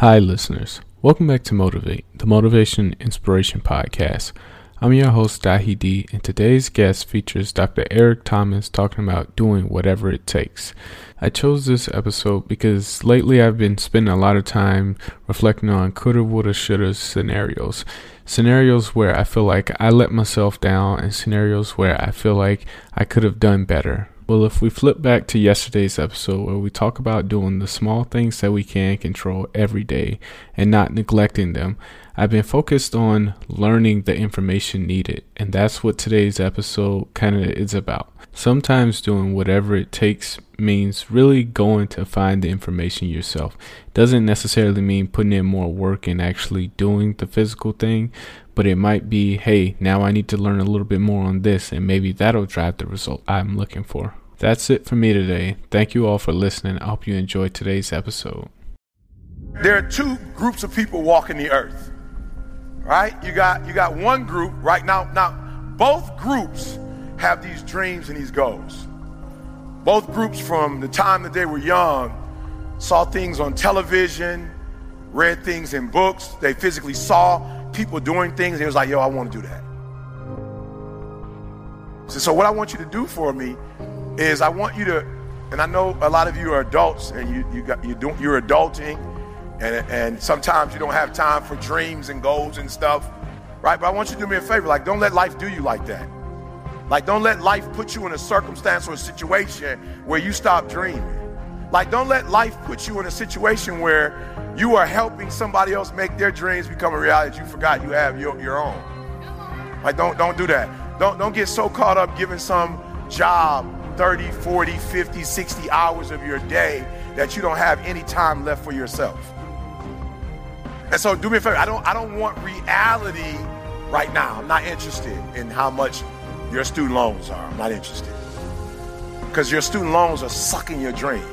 Hi, listeners. Welcome back to Motivate, the Motivation Inspiration Podcast. I'm your host, Dahi D, and today's guest features Dr. Eric Thomas talking about doing whatever it takes. I chose this episode because lately I've been spending a lot of time reflecting on coulda, woulda, shoulda scenarios. Scenarios where I feel like I let myself down, and scenarios where I feel like I could have done better. Well, if we flip back to yesterday's episode where we talk about doing the small things that we can control every day and not neglecting them, I've been focused on learning the information needed, and that's what today's episode kind of is about. Sometimes doing whatever it takes means really going to find the information yourself. Doesn't necessarily mean putting in more work and actually doing the physical thing, but it might be, hey, now I need to learn a little bit more on this, and maybe that'll drive the result I'm looking for. That's it for me today. Thank you all for listening. I hope you enjoyed today's episode. There are two groups of people walking the earth. Right? You got you got one group right now. Now, both groups have these dreams and these goals. Both groups from the time that they were young saw things on television, read things in books, they physically saw people doing things. It was like, yo, I want to do that. So, so what I want you to do for me is I want you to, and I know a lot of you are adults and you you got you don't you're adulting, and and sometimes you don't have time for dreams and goals and stuff, right? But I want you to do me a favor, like don't let life do you like that. Like don't let life put you in a circumstance or a situation where you stop dreaming. Like don't let life put you in a situation where you are helping somebody else make their dreams become a reality you forgot you have your, your own. Like don't don't do that. Don't don't get so caught up giving some job 30, 40, 50, 60 hours of your day that you don't have any time left for yourself. And so do me a favor, I don't I don't want reality right now. I'm not interested in how much your student loans are. I'm not interested. Because your student loans are sucking your dream.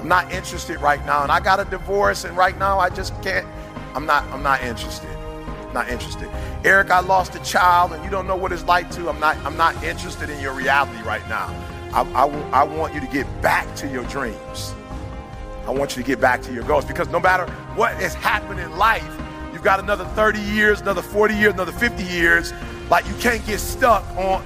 I'm not interested right now. And I got a divorce and right now I just can't I'm not I'm not interested. Not interested. Eric, I lost a child and you don't know what it's like to. I'm not I'm not interested in your reality right now. I, I, I want you to get back to your dreams. I want you to get back to your goals because no matter what has happened in life, you've got another 30 years, another 40 years, another 50 years. Like you can't get stuck on,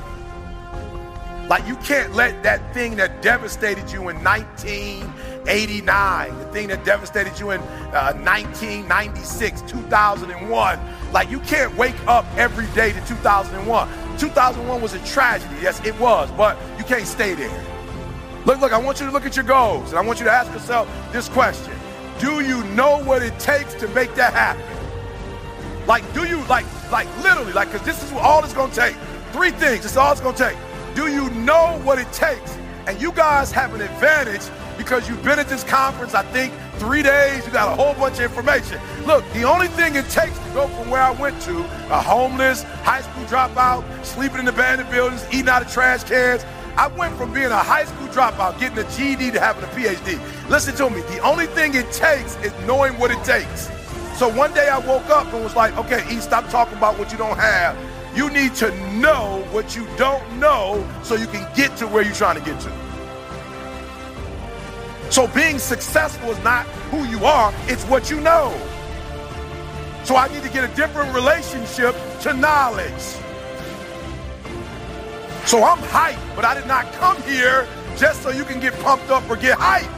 like you can't let that thing that devastated you in 1989, the thing that devastated you in uh, 1996, 2001, like you can't wake up every day to 2001. 2001 was a tragedy, yes, it was, but you can't stay there. Look, look, I want you to look at your goals and I want you to ask yourself this question Do you know what it takes to make that happen? Like, do you, like, like literally, like, because this is what all it's gonna take. Three things, is all it's gonna take. Do you know what it takes? And you guys have an advantage because you've been at this conference, I think, three days, you got a whole bunch of information. Look, the only thing it takes to go from where I went to, a homeless, high school dropout, sleeping in abandoned buildings, eating out of trash cans, I went from being a high school dropout, getting a GED to having a PhD. Listen to me. The only thing it takes is knowing what it takes. So one day I woke up and was like, okay, E, stop talking about what you don't have. You need to know what you don't know so you can get to where you're trying to get to. So being successful is not who you are, it's what you know. So I need to get a different relationship to knowledge. So I'm hyped, but I did not come here just so you can get pumped up or get hyped.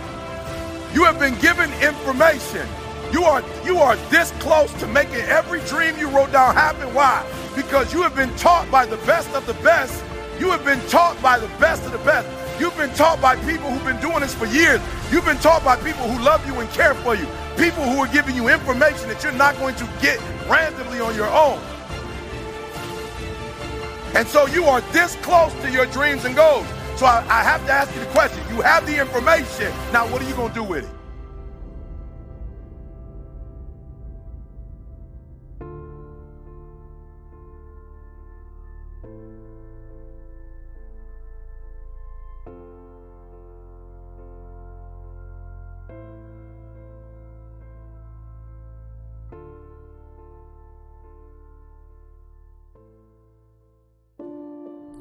You have been given information. You are you are this close to making every dream you wrote down happen. Why? Because you have been taught by the best of the best. You have been taught by the best of the best. You've been taught by people who've been doing this for years. You've been taught by people who love you and care for you. People who are giving you information that you're not going to get randomly on your own. And so you are this close to your dreams and goals. So I, I have to ask you the question. You have the information. Now, what are you going to do with it?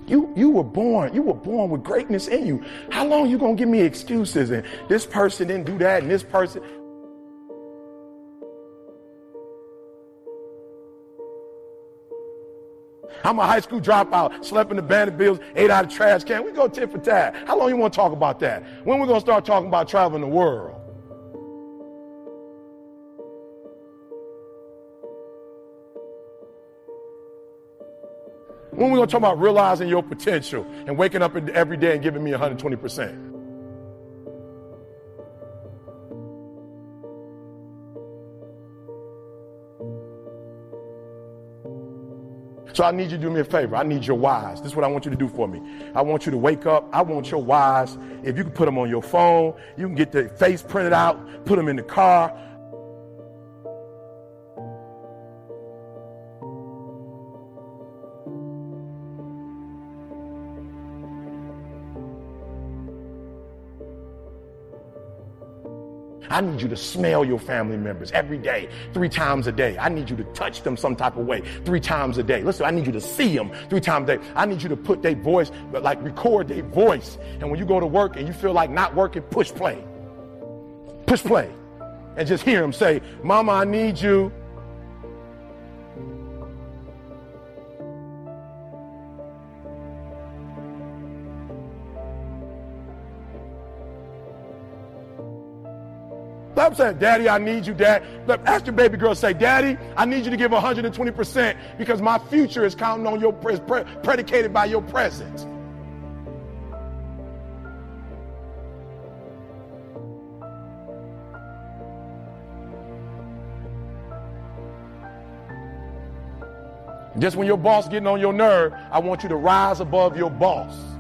You, you were born, you were born with greatness in you. How long you gonna give me excuses and this person didn't do that and this person? I'm a high school dropout, slept in the bandit bills, ate out of trash can. We go tit for tat. How long you want to talk about that? When we gonna start talking about traveling the world? When we gonna talk about realizing your potential and waking up every day and giving me 120%? So I need you to do me a favor. I need your whys. This is what I want you to do for me. I want you to wake up. I want your whys. If you can put them on your phone, you can get the face printed out, put them in the car. I need you to smell your family members every day, three times a day. I need you to touch them some type of way, three times a day. Listen, I need you to see them three times a day. I need you to put their voice, like record their voice. And when you go to work and you feel like not working, push play. Push play. And just hear them say, Mama, I need you. Stop saying, Daddy, I need you, Dad. Look, ask your baby girl, say, Daddy, I need you to give 120% because my future is counting on your, is pre- predicated by your presence. Just when your boss getting on your nerve, I want you to rise above your boss.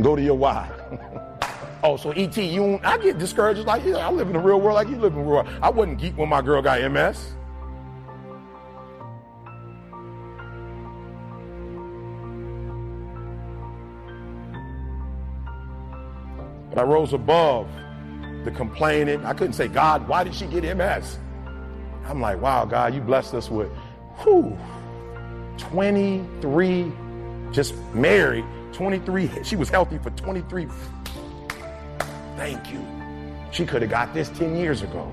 And go to your why. oh, so ET, you I get discouraged like yeah, I live in the real world like you live in the real world. I wasn't geek when my girl got MS. But I rose above the complaining. I couldn't say, God, why did she get MS? I'm like, wow, God, you blessed us with whew, 23 just married 23, she was healthy for 23. Thank you. She could have got this 10 years ago.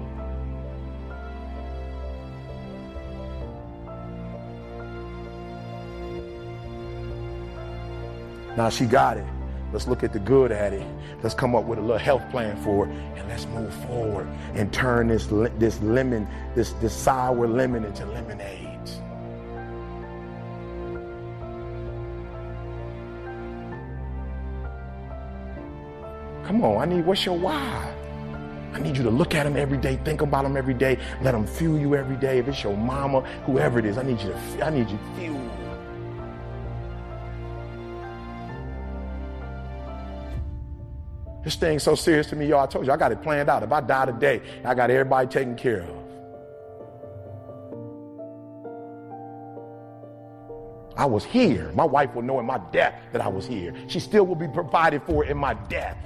Now she got it. Let's look at the good at it. Let's come up with a little health plan for it, and let's move forward and turn this this lemon, this this sour lemon into lemonade. Come on, I need, what's your why? I need you to look at them every day, think about them every day, let them fuel you every day. If it's your mama, whoever it is, I need you to, I need you to fuel. This thing's so serious to me, y'all. I told you, I got it planned out. If I die today, I got everybody taken care of. I was here. My wife will know in my death that I was here. She still will be provided for in my death.